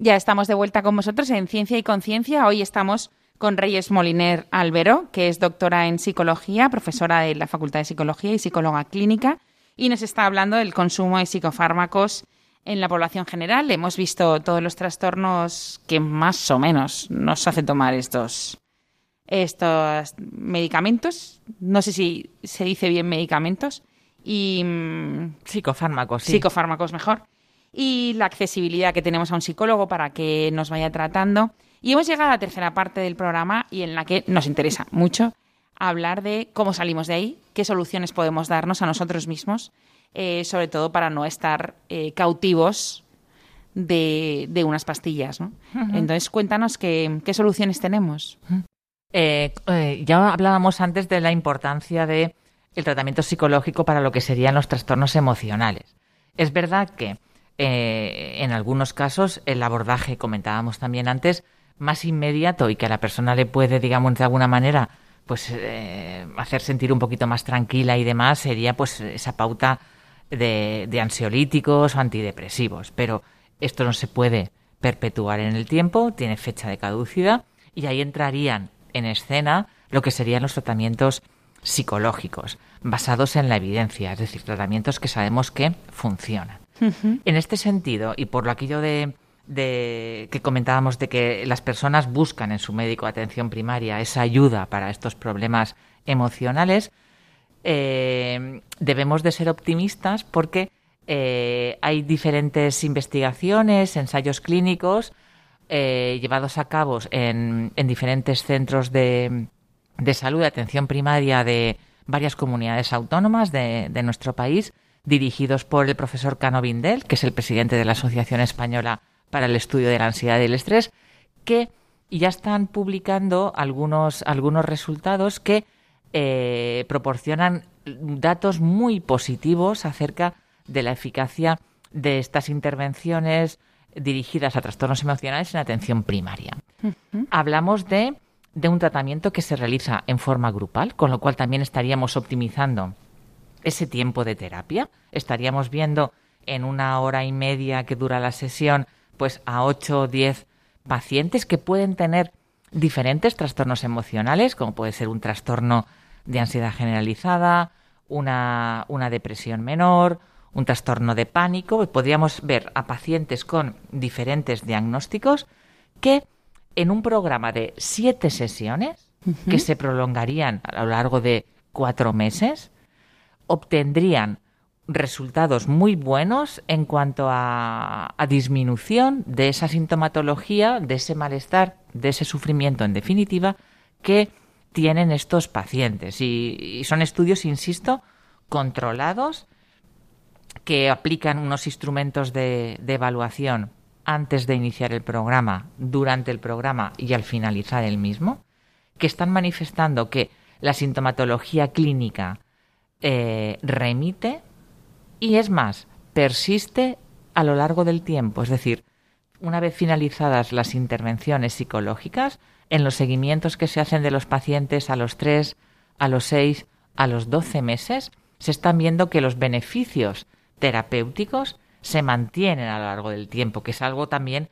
Ya estamos de vuelta con vosotros en Ciencia y Conciencia. Hoy estamos con Reyes Moliner Albero, que es doctora en psicología, profesora de la Facultad de Psicología y psicóloga clínica, y nos está hablando del consumo de psicofármacos en la población general. Hemos visto todos los trastornos que más o menos nos hacen tomar estos, estos medicamentos. No sé si se dice bien medicamentos. Y mm, psicofármacos, sí. Psicofármacos mejor y la accesibilidad que tenemos a un psicólogo para que nos vaya tratando. Y hemos llegado a la tercera parte del programa y en la que nos interesa mucho hablar de cómo salimos de ahí, qué soluciones podemos darnos a nosotros mismos, eh, sobre todo para no estar eh, cautivos de, unas pastillas. ¿no? Entonces, cuéntanos qué, soluciones tenemos. Eh, ya hablábamos antes de la importancia del tratamiento psicológico para lo que serían los trastornos emocionales. Es verdad que eh, en algunos casos el abordaje, comentábamos también antes, más inmediato y que a la persona le puede, digamos, de alguna manera, pues eh, hacer sentir un poquito más tranquila y demás, sería pues esa pauta de, de ansiolíticos o antidepresivos. Pero esto no se puede perpetuar en el tiempo, tiene fecha de caducidad y ahí entrarían en escena lo que serían los tratamientos psicológicos, basados en la evidencia, es decir, tratamientos que sabemos que funcionan. En este sentido, y por lo aquello de, que comentábamos de que las personas buscan en su médico de atención primaria esa ayuda para estos problemas emocionales, eh, debemos de ser optimistas porque eh, hay diferentes investigaciones, ensayos clínicos eh, llevados a cabo en, diferentes centros de, salud de atención primaria de varias comunidades autónomas de nuestro país dirigidos por el profesor Cano Vindel, que es el presidente de la Asociación Española para el Estudio de la Ansiedad y el Estrés, que ya están publicando algunos, algunos resultados que eh, proporcionan datos muy positivos acerca de la eficacia de estas intervenciones dirigidas a trastornos emocionales en atención primaria. Hablamos de, de un tratamiento que se realiza en forma grupal, con lo cual también estaríamos optimizando ese tiempo de terapia. Estaríamos viendo en una hora y media que dura la sesión, pues a 8 o 10 pacientes que pueden tener diferentes trastornos emocionales, como puede ser un trastorno de ansiedad generalizada, una, una depresión menor, un trastorno de pánico. Podríamos ver a pacientes con diferentes diagnósticos que en un programa de siete sesiones, que se prolongarían a lo largo de cuatro meses, obtendrían resultados muy buenos en cuanto a, disminución de esa sintomatología, de ese malestar, de ese sufrimiento en definitiva que tienen estos pacientes. Y, son estudios, insisto, controlados que aplican unos instrumentos de, evaluación antes de iniciar el programa, durante el programa y al finalizar el mismo, que están manifestando que la sintomatología clínica eh, remite y es más, persiste a lo largo del tiempo. Es decir, una vez finalizadas las intervenciones psicológicas, en los seguimientos que se hacen de los pacientes a los 3, a los 6, a los 12 meses, se están viendo que los beneficios terapéuticos se mantienen a lo largo del tiempo, que es algo también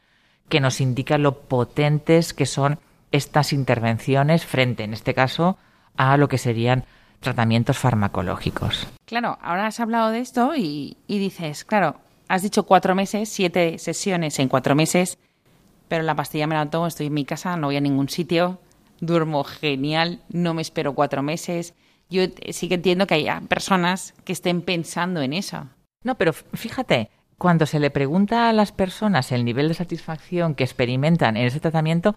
que nos indica lo potentes que son estas intervenciones frente, en este caso, a lo que serían tratamientos farmacológicos. Claro, ahora has hablado de esto y, dices, claro, has dicho cuatro meses, siete sesiones en cuatro meses, pero la pastilla me la tomo, estoy en mi casa, no voy a ningún sitio, duermo genial, no me espero cuatro meses. Yo sí que entiendo que haya personas que estén pensando en eso. No, pero fíjate, cuando se le pregunta a las personas el nivel de satisfacción que experimentan en ese tratamiento,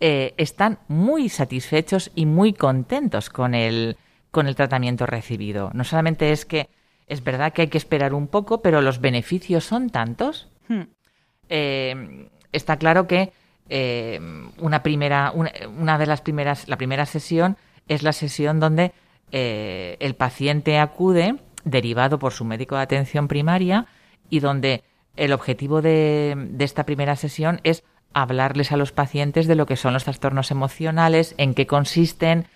eh, están muy satisfechos y muy contentos con el, con el tratamiento recibido. No solamente es que es verdad que hay que esperar un poco, pero los beneficios son tantos. Hmm. Eh, está claro que eh, una primera, una, de las primeras, la primera sesión es la sesión donde eh, el paciente acude derivado por su médico de atención primaria y donde el objetivo de, de esta primera sesión es hablarles a los pacientes de lo que son los trastornos emocionales, en qué consisten,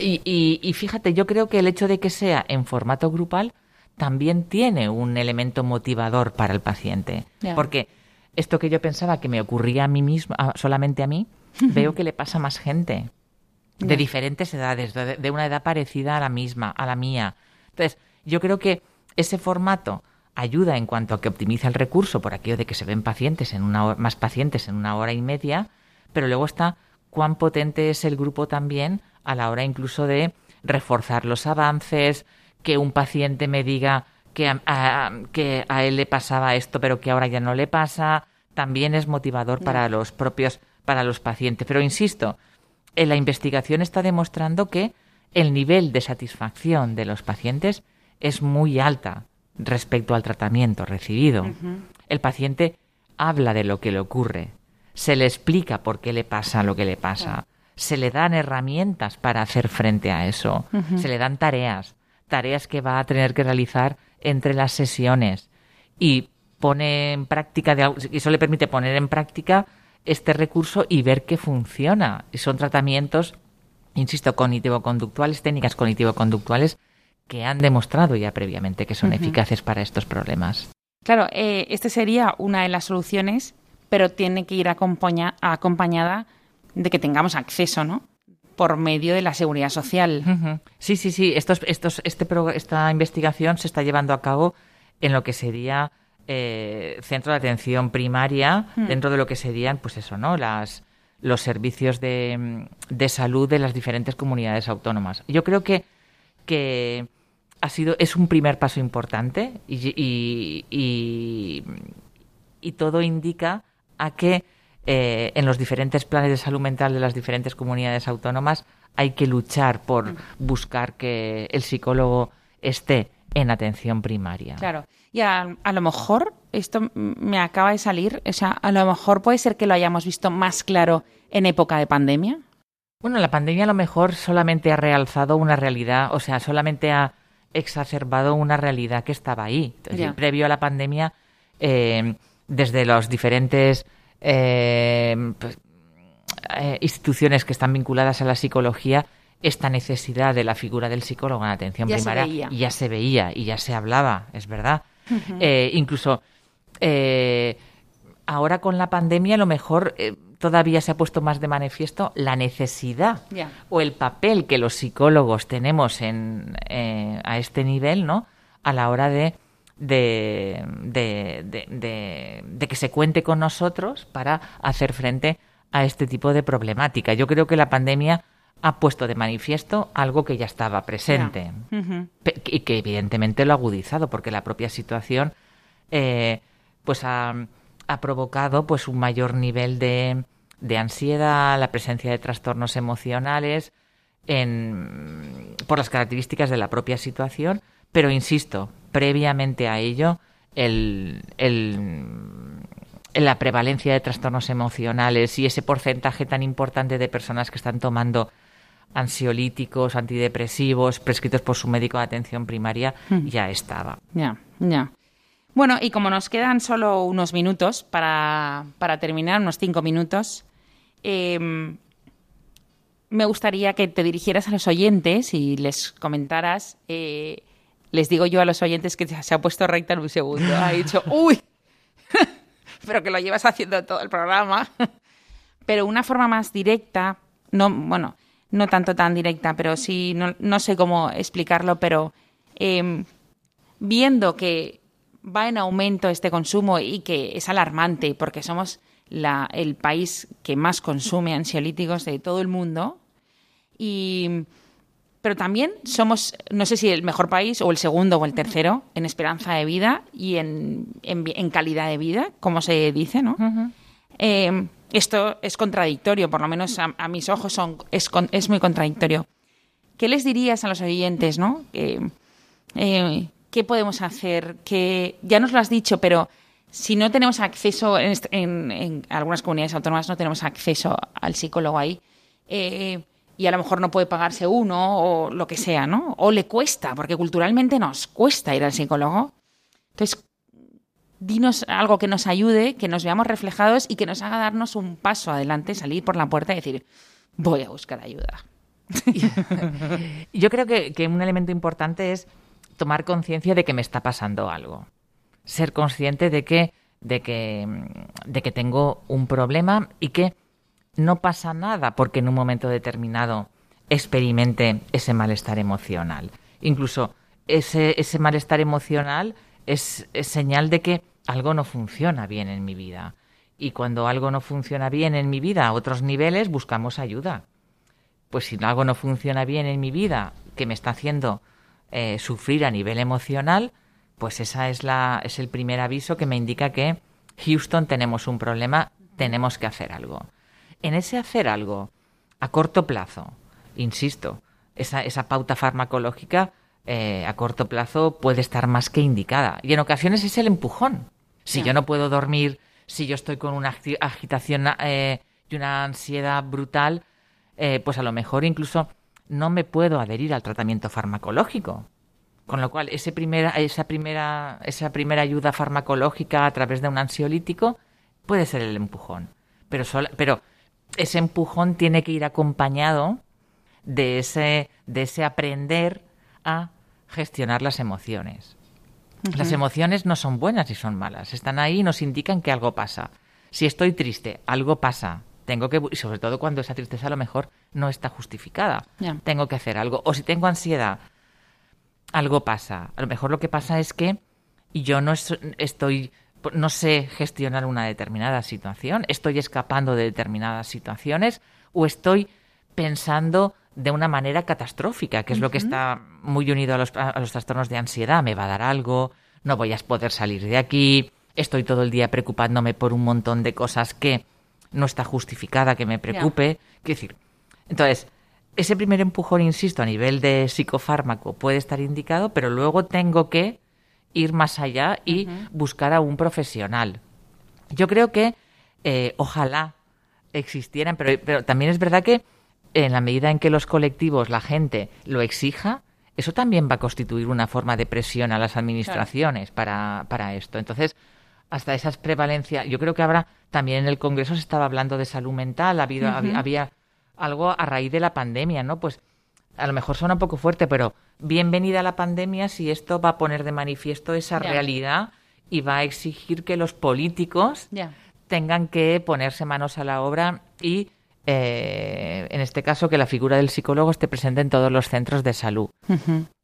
y, fíjate, yo creo que el hecho de que sea en formato grupal también tiene un elemento motivador para el paciente. Porque esto que yo pensaba que me ocurría a mí mismo, solamente a mí, veo que le pasa a más gente de diferentes edades, de, una edad parecida a la misma, a la mía. Entonces, yo creo que ese formato ayuda en cuanto a que optimiza el recurso por aquello de que se ven pacientes en una más pacientes en una hora y media, pero luego está cuán potente es el grupo también a la hora incluso de reforzar los avances, que un paciente me diga que a, que a él le pasaba esto pero que ahora ya no le pasa, también es motivador para los propios, para los pacientes. Pero insisto, en la investigación está demostrando que el nivel de satisfacción de los pacientes es muy alta respecto al tratamiento recibido. El paciente habla de lo que le ocurre, se le explica por qué le pasa lo que le pasa se le dan herramientas para hacer frente a eso, se le dan tareas, tareas que va a tener que realizar entre las sesiones y pone en práctica, eso le permite poner en práctica este recurso y ver que funciona. Y son tratamientos, insisto, cognitivo-conductuales, técnicas cognitivo-conductuales que han demostrado ya previamente que son eficaces para estos problemas. Claro, eh, esta sería una de las soluciones, pero tiene que ir acompañada de que tengamos acceso, ¿no? Por medio de la seguridad social. Sí, sí, sí. Estos, estos, este esta investigación se está llevando a cabo en lo que sería eh, centro de atención primaria, hmm. dentro de lo que serían, pues eso, ¿no? Las, los servicios de, de, salud de las diferentes comunidades autónomas. Yo creo que, que ha sido, es un primer paso importante y, y, y todo indica a que eh, en los diferentes planes de salud mental de las diferentes comunidades autónomas hay que luchar por mm. buscar que el psicólogo esté en atención primaria. Claro. Y a, a, lo mejor, esto me acaba de salir, o sea, a lo mejor puede ser que lo hayamos visto más claro en época de pandemia. Bueno, la pandemia a lo mejor solamente ha realzado una realidad, o sea, solamente ha exacerbado una realidad que estaba ahí. Entonces, previo a la pandemia, eh, desde los diferentes eh, pues, eh, instituciones que están vinculadas a la psicología, esta necesidad de la figura del psicólogo en atención primaria ya se veía y ya se hablaba, es verdad. incluso ahora con la pandemia, a lo mejor todavía se ha puesto más de manifiesto la necesidad o el papel que los psicólogos tenemos en, eh, a este nivel, ¿no? A la hora de de, de, que se cuente con nosotros para hacer frente a este tipo de problemática. Yo creo que la pandemia ha puesto de manifiesto algo que ya estaba presente y que evidentemente lo ha agudizado porque la propia situación eh, pues ha ha provocado pues un mayor nivel de, de ansiedad, la presencia de trastornos emocionales, en, por las características de la propia situación, pero insisto, previamente a ello, el, el, la prevalencia de trastornos emocionales y ese porcentaje tan importante de personas que están tomando ansiolíticos, antidepresivos, prescritos por su médico de atención primaria, hmm. ya estaba. Ya, ya. Bueno, y como nos quedan solo unos minutos para, terminar, unos cinco minutos, em, me gustaría que te dirigieras a los oyentes y les comentaras. Eh, les digo yo a los oyentes que se ha puesto recta en un segundo. Ha dicho, uy, pero que lo llevas haciendo todo el programa. pero una forma más directa, no, bueno, no tanto tan directa, pero sí, no, sé cómo explicarlo, pero em, viendo que va en aumento este consumo y que es alarmante porque somos la, el país que más consume ansiolíticos de todo el mundo. Y, pero también somos, no sé si el mejor país o el segundo o el tercero en esperanza de vida y en, en, calidad de vida, como se dice, ¿no? Eh, esto es contradictorio, por lo menos a, mis ojos son, es, es, muy contradictorio. ¿Qué les dirías a los oyentes, no? Eh, ¿qué podemos hacer? Que ya nos lo has dicho, pero si no tenemos acceso, en, algunas comunidades autónomas no tenemos acceso al psicólogo ahí, eh, y a lo mejor no puede pagarse uno o lo que sea, ¿no? O le cuesta, porque culturalmente nos cuesta ir al psicólogo. Entonces, dinos algo que nos ayude, que nos veamos reflejados y que nos haga darnos un paso adelante, salir por la puerta y decir, voy a buscar ayuda. Yo creo que un elemento importante es tomar conciencia de que me está pasando algo. Ser consciente de que, de que, de que tengo un problema y que no pasa nada porque en un momento determinado experimente ese malestar emocional. Incluso ese, ese malestar emocional es, señal de que algo no funciona bien en mi vida. Y cuando algo no funciona bien en mi vida a otros niveles, buscamos ayuda. Pues si algo no funciona bien en mi vida, que me está haciendo eh, sufrir a nivel emocional, pues esa es la es el primer aviso que me indica que Houston tenemos un problema, tenemos que hacer algo. En ese hacer algo a corto plazo, insisto, esa, esa pauta farmacológica eh, a corto plazo puede estar más que indicada. Y en ocasiones es el empujón. Si yo no puedo dormir, si yo estoy con una agitación eh, y una ansiedad brutal, pues a lo mejor incluso no me puedo adherir al tratamiento farmacológico. Con lo cual, ese esa, primera, esa primera ayuda farmacológica a través de un ansiolítico puede ser el empujón. Pero, pero ese empujón tiene que ir acompañado de ese, de ese aprender a gestionar las emociones. Las emociones no son buenas y son malas. Están ahí y nos indican que algo pasa. Si estoy triste, algo pasa tengo que, y sobre todo cuando esa tristeza a lo mejor no está justificada, tengo que hacer algo. O si tengo ansiedad, algo pasa. A lo mejor lo que pasa es que yo no estoy, no sé gestionar una determinada situación, estoy escapando de determinadas situaciones o estoy pensando de una manera catastrófica, que es lo que está muy unido a los, a los trastornos de ansiedad. Me va a dar algo, no voy a poder salir de aquí, estoy todo el día preocupándome por un montón de cosas que no está justificada que me preocupe. Quiero decir, entonces, ese primer empujón, insisto, a nivel de psicofármaco puede estar indicado, pero luego tengo que ir más allá y buscar a un profesional. Yo creo que eh, ojalá existieran, pero, pero también es verdad que en la medida en que los colectivos, la gente, lo exija, eso también va a constituir una forma de presión a las administraciones para, para esto. Entonces, hasta esas prevalencias, yo creo que ahora también en el Congreso se estaba hablando de salud mental, había, había, algo a raíz de la pandemia, ¿no? Pues a lo mejor suena un poco fuerte, pero bienvenida a la pandemia si esto va a poner de manifiesto esa realidad y va a exigir que los políticos tengan que ponerse manos a la obra y eh, en este caso que la figura del psicólogo esté presente en todos los centros de salud.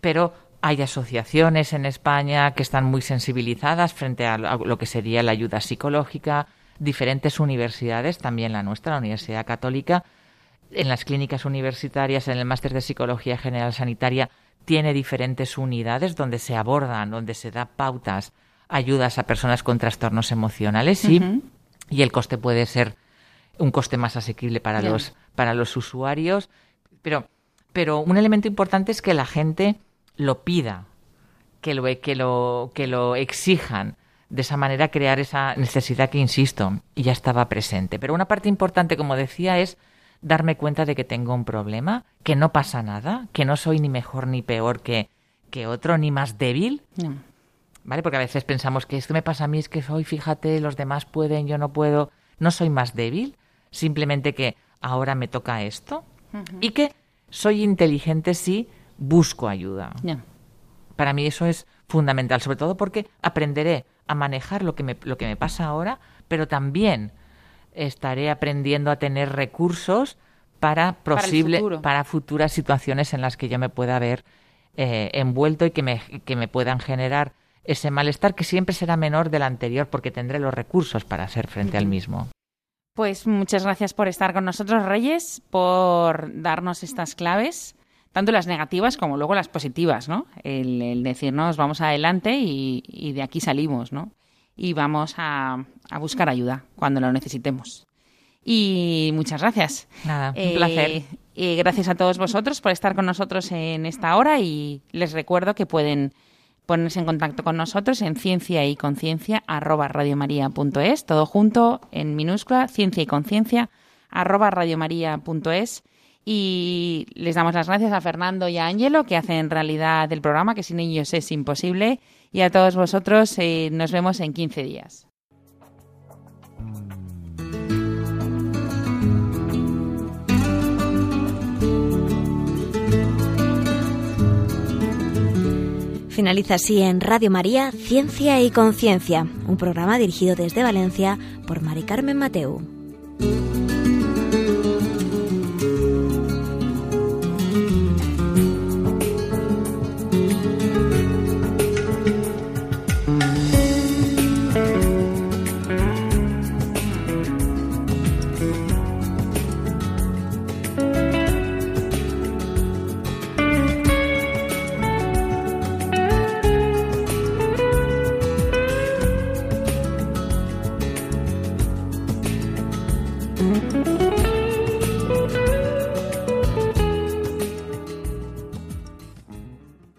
Pero hay asociaciones en España que están muy sensibilizadas frente a lo que sería la ayuda psicológica, diferentes universidades, también la nuestra, la Universidad Católica, en las clínicas universitarias, en el máster de Psicología General Sanitaria, tiene diferentes unidades donde se abordan, donde se da pautas, ayudas a personas con trastornos emocionales y, y el coste puede ser un coste más asequible para los para los usuarios, pero pero un elemento importante es que la gente lo pida, que lo que lo que lo exijan, de esa manera crear esa necesidad que insisto, ya estaba presente. Pero una parte importante, como decía, es darme cuenta de que tengo un problema, que no pasa nada, que no soy ni mejor ni peor que, que otro, ni más débil. ¿Vale? Porque a veces pensamos que esto me pasa a mí, es que soy, fíjate, los demás pueden, yo no puedo. No soy más débil, simplemente que ahora me toca esto y que soy inteligente si busco ayuda. Para mí eso es fundamental, sobre todo porque aprenderé a manejar lo que me, lo que me pasa ahora, pero también estaré aprendiendo a tener recursos para posible, para, futuras situaciones en las que yo me pueda ver eh, envuelto y que me, que me puedan generar ese malestar que siempre será menor del anterior porque tendré los recursos para hacer frente al mismo. Pues muchas gracias por estar con nosotros, Reyes, por darnos estas claves, tanto las negativas como luego las positivas, ¿no? El, decirnos vamos adelante y, de aquí salimos, ¿no? Y vamos a, buscar ayuda cuando lo necesitemos. Y muchas gracias. Nada, un placer. Eh, y gracias a todos vosotros por estar con nosotros en esta hora y les recuerdo que pueden ponerse en contacto con nosotros en ciencia y conciencia arroba radiomaria.es, todo junto en minúscula, ciencia y conciencia arroba radiomaria.es. Y les damos las gracias a Fernando y a Ángelo que hacen realidad el programa, que sin ellos es imposible. Y a todos vosotros eh, nos vemos en 15 días. Finaliza así en Radio María Ciencia y Conciencia, un programa dirigido desde Valencia por Mari Carmen Mateu.